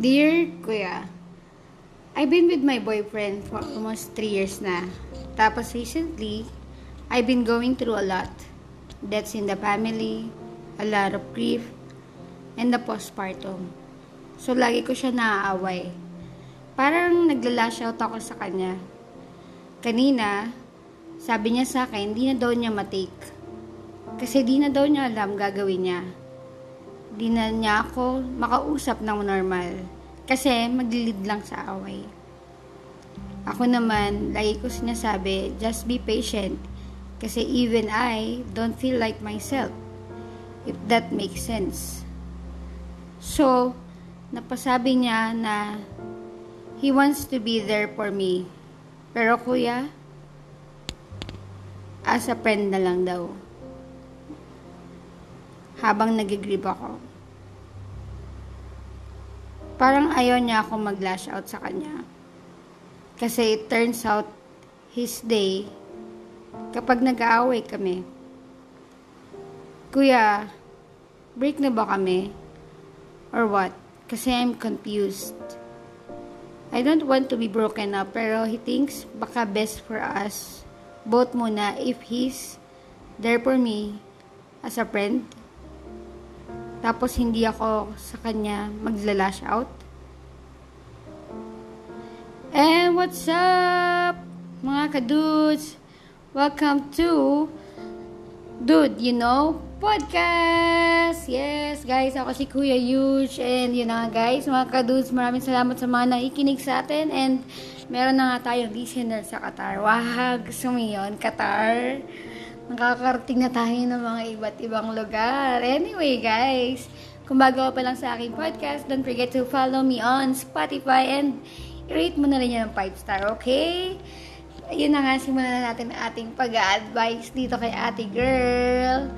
Dear Kuya, I've been with my boyfriend for almost 3 years na. Tapos recently, I've been going through a lot. Deaths in the family, a lot of grief, and the postpartum. So, lagi ko siya naaaway. Parang nagla-lash out ako sa kanya. Kanina, sabi niya sa akin, di na daw niya matake. Kasi di na daw niya alam gagawin niya di na niya ako makausap ng normal. Kasi maglilid lang sa away. Ako naman, lagi ko sinasabi, just be patient. Kasi even I don't feel like myself. If that makes sense. So, napasabi niya na he wants to be there for me. Pero kuya, as a friend na lang daw. Habang nag-grieve ako parang ayaw niya ako mag-lash out sa kanya. Kasi it turns out, his day, kapag nag-aaway kami, Kuya, break na ba kami? Or what? Kasi I'm confused. I don't want to be broken up, pero he thinks baka best for us both muna if he's there for me as a friend tapos hindi ako sa kanya magla-lash out. And what's up, mga kadudes? Welcome to Dude, you know, podcast! Yes, guys, ako si Kuya Yush. And yun na guys, mga kadudes, maraming salamat sa mga nakikinig sa atin. And meron na nga tayong listener sa Qatar. Wahag, sumiyon, Qatar nakakarating na tayo ng mga iba't ibang lugar. Anyway, guys, kung bago pa lang sa aking podcast, don't forget to follow me on Spotify and rate mo na rin yan ng 5 star, okay? Yun na nga, simulan na natin ang ating pag-advise dito kay ate girl.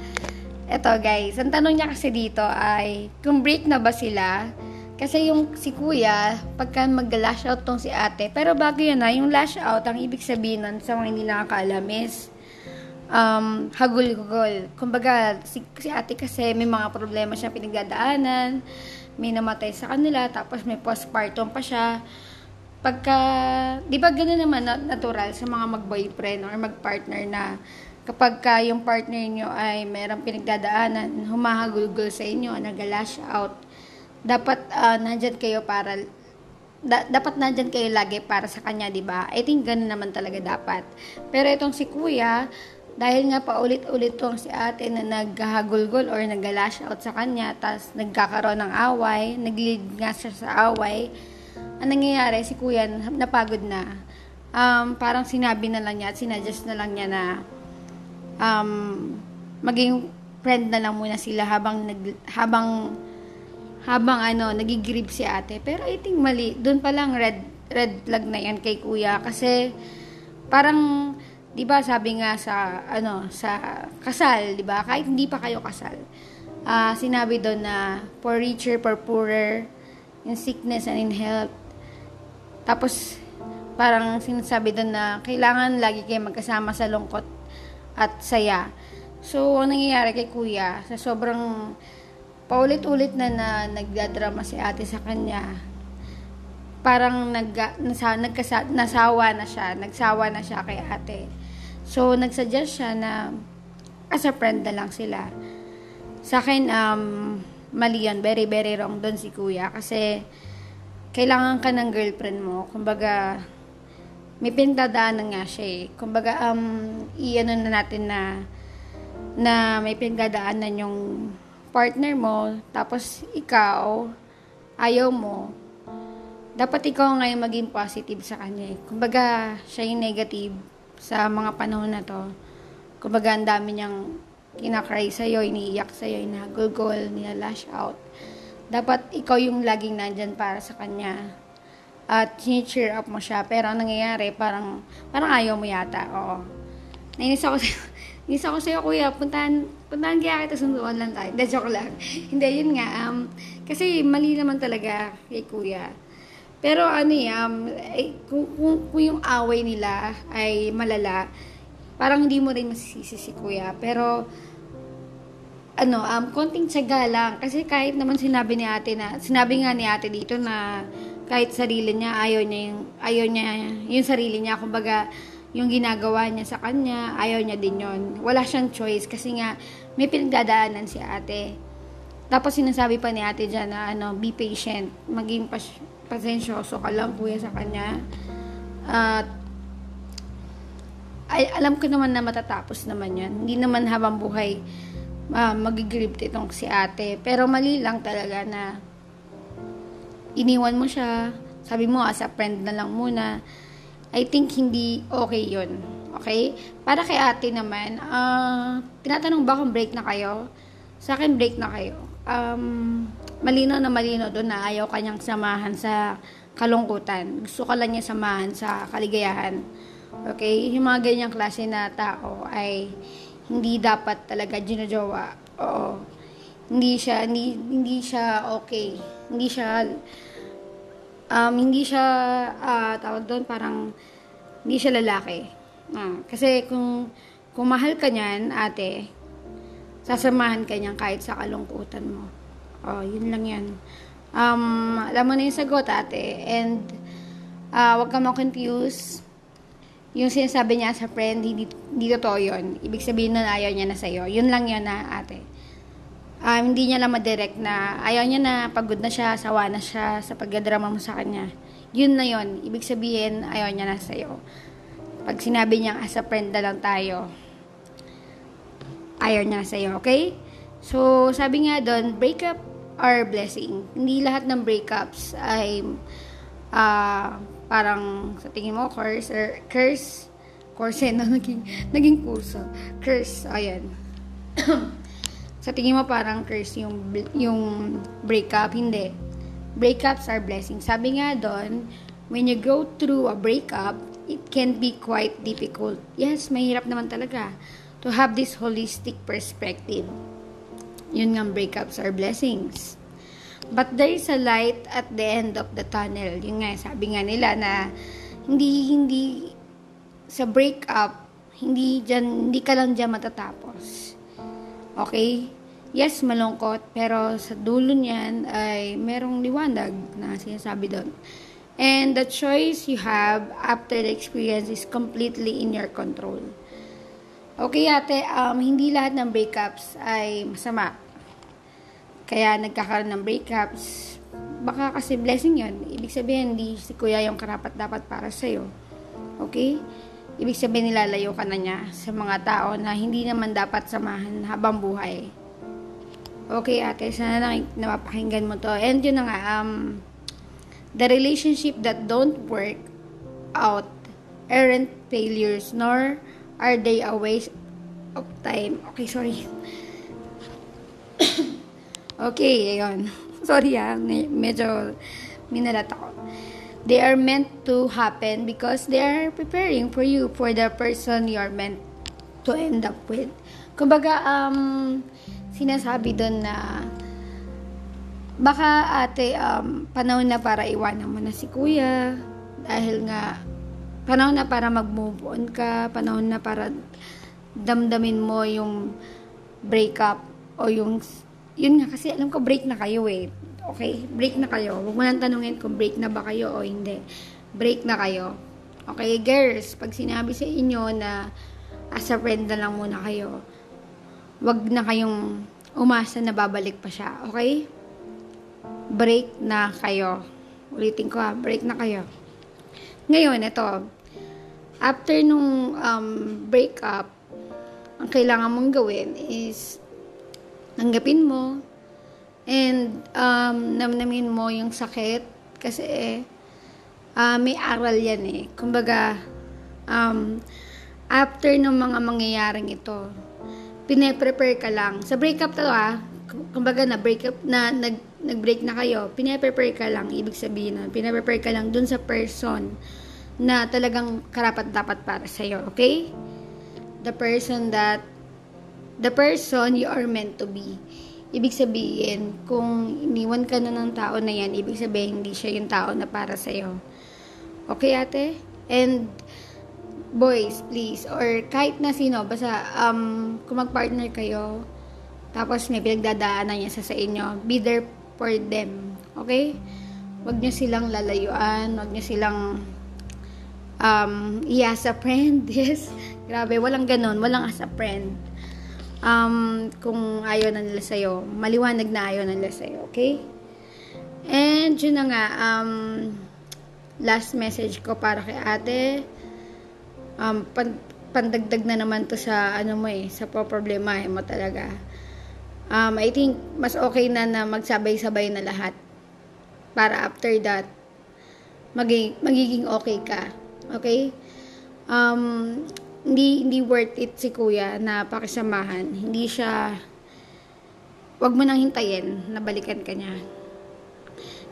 Eto guys, ang tanong niya kasi dito ay, kung break na ba sila? Kasi yung si kuya, pagka mag-lash out tong si ate, pero bago yun na, yung lash out, ang ibig sabihin nun sa mga hindi nakakaalam is, um, hagul-gul. Kumbaga, si, si ate kasi may mga problema siya pinagdadaanan, may namatay sa kanila, tapos may postpartum pa siya. Pagka, di ba gano'n naman natural sa mga mag-boyfriend or mag-partner na kapag ka yung partner nyo ay mayroong pinagdadaanan, humahagulgul sa inyo, nag-lash out, dapat uh, nandyan kayo para da, dapat nandyan kayo lagi para sa kanya, di ba? I think ganun naman talaga dapat. Pero itong si kuya, dahil nga paulit-ulit tong si ate na naghahagulgol or nag-lash out sa kanya, tapos nagkakaroon ng away, nag-lead nga siya sa away, ang nangyayari, si kuya napagod na. Um, parang sinabi na lang niya at sinadjust na lang niya na um, maging friend na lang muna sila habang nag, habang habang ano, nagigrieve si ate. Pero I think mali. Doon pa lang red, red flag na yan kay kuya. Kasi parang 'di ba sabi nga sa ano sa kasal, 'di ba? Kahit hindi pa kayo kasal. Uh, sinabi doon na for richer, for poorer, in sickness and in health. Tapos parang sinasabi doon na kailangan lagi kayo magkasama sa lungkot at saya. So, ang nangyayari kay kuya, sa sobrang paulit-ulit na, na nagdadrama si ate sa kanya, parang nag, nasa, nagkasa, nasawa na siya, nagsawa na siya kay ate. So, nagsuggest siya na as a friend na lang sila. Sa akin, um, mali yun. Very, very wrong doon si kuya. Kasi, kailangan ka ng girlfriend mo. Kumbaga, may pinagdadaanan nga siya eh. Kumbaga, um, i-ano na natin na, na may pinagdadaanan yung partner mo, tapos ikaw, ayaw mo, dapat ikaw ngayon maging positive sa kanya eh. Kumbaga, siya yung negative sa mga panahon na to. Kumbaga, ang dami niyang kinakry sa'yo, iniiyak sa'yo, inagulgol, nilalash out. Dapat ikaw yung laging nandyan para sa kanya. At cheer up mo siya. Pero ang nangyayari, parang, parang ayaw mo yata. Oo. Nainis ako sa'yo. Nainis ako sa'yo, kuya. Puntahan, puntahan kaya kita sunduan lang tayo. Hindi, joke lang. Hindi, yun nga. Um, kasi mali naman talaga kay kuya pero ano um, eh, kung, kung, kung yung away nila ay malala, parang hindi mo rin masisisi si kuya. Pero, ano, um, konting tsaga lang. Kasi kahit naman sinabi ni ate na, sinabi nga ni ate dito na kahit sarili niya, ayaw niya yung, ayaw niya yung sarili niya. Kumbaga, yung ginagawa niya sa kanya, ayaw niya din yon Wala siyang choice kasi nga, may pinagdadaanan si ate. Tapos sinasabi pa ni ate dyan na, ano, be patient. Maging pas- pasensyoso ka lang, kuya, sa kanya. At, ay, alam ko naman na matatapos naman yan. Hindi naman habang buhay uh, magigrip itong si ate. Pero mali lang talaga na iniwan mo siya. Sabi mo, as a friend na lang muna. I think hindi okay yon Okay? Para kay ate naman, uh, tinatanong ba kung break na kayo? Sa akin, break na kayo. Um, malino na malino doon na ayaw kanyang samahan sa kalungkutan. Gusto ka lang niya samahan sa kaligayahan. Okay? Yung mga ganyang klase na tao ay hindi dapat talaga ginajowa. Oo. Hindi siya, hindi, hindi siya okay. Hindi siya, um, hindi siya, uh, tawag doon, parang, hindi siya lalaki. Uh, kasi kung, kung mahal ka niyan, ate, sasamahan ka niyan kahit sa kalungkutan mo. Oh, yun lang yan. Um, alam mo na yung sagot, ate. And, uh, wag ka ma-confuse yung sinasabi niya sa friend, hindi, hindi totoo yun. Ibig sabihin nun, ayaw niya na sa'yo. Yun lang yun na ate. Um, hindi niya lang madirect na ayaw niya na pagod na siya, sawa na siya sa pagdadrama mo sa kanya. Yun na yun. Ibig sabihin, ayaw niya na sa'yo. Pag sinabi niya, as a friend na lang tayo, ayaw niya sa'yo, okay? So, sabi nga doon, breakup are blessing. Hindi lahat ng breakups ay uh, parang sa tingin mo curse or curse? Course na naging naging kurso. Curse ayan. Sa tingin mo parang curse yung yung breakup? Hindi. Breakups are blessings. Sabi nga doon when you go through a breakup it can be quite difficult. Yes mahirap naman talaga to have this holistic perspective yun nga breakups are blessings But there is a light at the end of the tunnel. Yung nga, sabi nga nila na hindi, hindi, sa breakup, hindi, dyan, hindi ka lang dyan matatapos. Okay? Yes, malungkot, pero sa dulo niyan ay merong liwanag na sinasabi doon. And the choice you have after the experience is completely in your control. Okay, ate, um, hindi lahat ng breakups ay masama kaya nagkakaroon ng breakups, baka kasi blessing yon Ibig sabihin, hindi si kuya yung karapat dapat para sa'yo. Okay? Ibig sabihin, nilalayo ka na niya sa mga tao na hindi naman dapat samahan habang buhay. Okay, ate, sana na napapakinggan mo to. And yun na nga, um, the relationship that don't work out aren't failures, nor are they a waste of time. Okay, sorry. Okay, ayun. Sorry ah, medyo minalat ako. They are meant to happen because they are preparing for you, for the person you are meant to end up with. Kumbaga, um, sinasabi doon na baka ate, um, panahon na para iwanan mo na si kuya dahil nga panahon na para mag-move on ka, panahon na para damdamin mo yung breakup o yung yun nga, kasi alam ko break na kayo eh. Okay? Break na kayo. Huwag mo nang tanungin kung break na ba kayo o hindi. Break na kayo. Okay, girls, pag sinabi sa inyo na as a friend na lang muna kayo, wag na kayong umasa na babalik pa siya. Okay? Break na kayo. Ulitin ko ha, break na kayo. Ngayon, ito. After nung um, breakup, ang kailangan mong gawin is tanggapin mo, and um, namnamin mo yung sakit kasi uh, may aral yan eh. Kumbaga, um, after ng mga mangyayaring ito, pine-prepare ka lang. Sa breakup to ah, kumbaga na breakup na nag nag-break na kayo, pine-prepare ka lang, ibig sabihin nun, pine-prepare ka lang dun sa person na talagang karapat dapat para sa iyo, okay? The person that the person you are meant to be. Ibig sabihin, kung iniwan ka na ng tao na yan, ibig sabihin hindi siya yung tao na para sa'yo. Okay, ate? And, boys, please, or kahit na sino, basta, um, kung mag-partner kayo, tapos may pinagdadaanan niya sa sa inyo, be there for them. Okay? Huwag niyo silang lalayuan, huwag niyo silang um, iya as a friend. Yes. Grabe, walang ganon. Walang as a friend. Um, kung ayaw na nila sa'yo, maliwanag na ayaw na nila sa'yo. Okay? And, yun na nga, um, last message ko para kay ate. Um, pan, pandagdag na naman to sa, ano mo eh, sa problema eh, mo talaga. Um, I think, mas okay na na magsabay-sabay na lahat. Para after that, magiging, magiging okay ka. Okay? Um, hindi, hindi worth it si kuya na pakisamahan. Hindi siya, wag mo nang hintayin na balikan ka niya.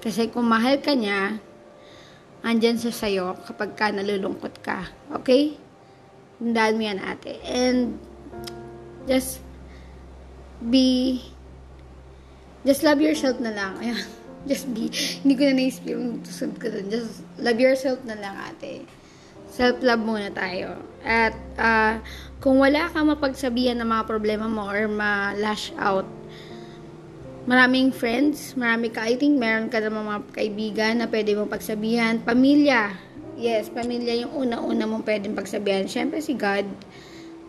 Kasi kung mahal ka niya, andyan sa sayo kapag ka nalulungkot ka. Okay? Tandaan mo yan ate. And, just, be, just love yourself na lang. Ayan. Just be, hindi ko na naisip yung susunod ko dun. Just love yourself na lang ate. Self-love muna tayo. At, uh, kung wala kang mapagsabihan ng mga problema mo or ma-lash out, maraming friends, marami ka, I think meron ka ng mga kaibigan na pwede mong pagsabihan. Pamilya, yes, pamilya yung una-una mong pwedeng pagsabihan. Siyempre si God,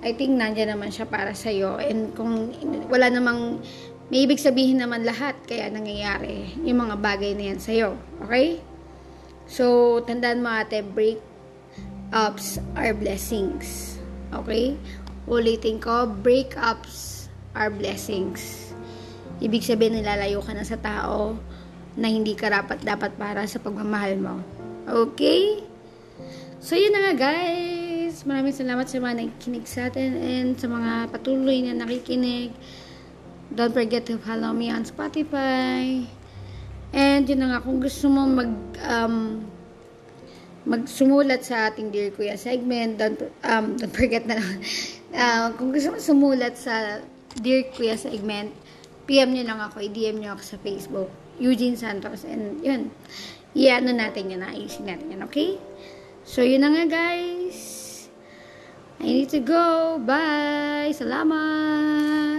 I think nandyan naman siya para sa'yo. And kung wala namang, may ibig sabihin naman lahat kaya nangyayari yung mga bagay na yan sa'yo. Okay? So, tandaan mo ate, break ups are blessings. Okay? Ulitin ko, breakups are blessings. Ibig sabihin, nilalayo ka na sa tao na hindi ka rapat dapat para sa pagmamahal mo. Okay? So, yun na nga guys. Maraming salamat sa mga nakikinig sa atin and sa mga patuloy na nakikinig. Don't forget to follow me on Spotify. And yun na nga, kung gusto mo mag um, magsumulat sa ating Dear Kuya segment, don't, um, don't forget na lang. Uh, kung gusto mo sumulat sa Dear Kuya segment, PM nyo lang ako, i-DM nyo ako sa Facebook. Eugene Santos. And yun, i-ano natin yun, ayusin natin yun, okay? So, yun na nga guys. I need to go. Bye! Salamat!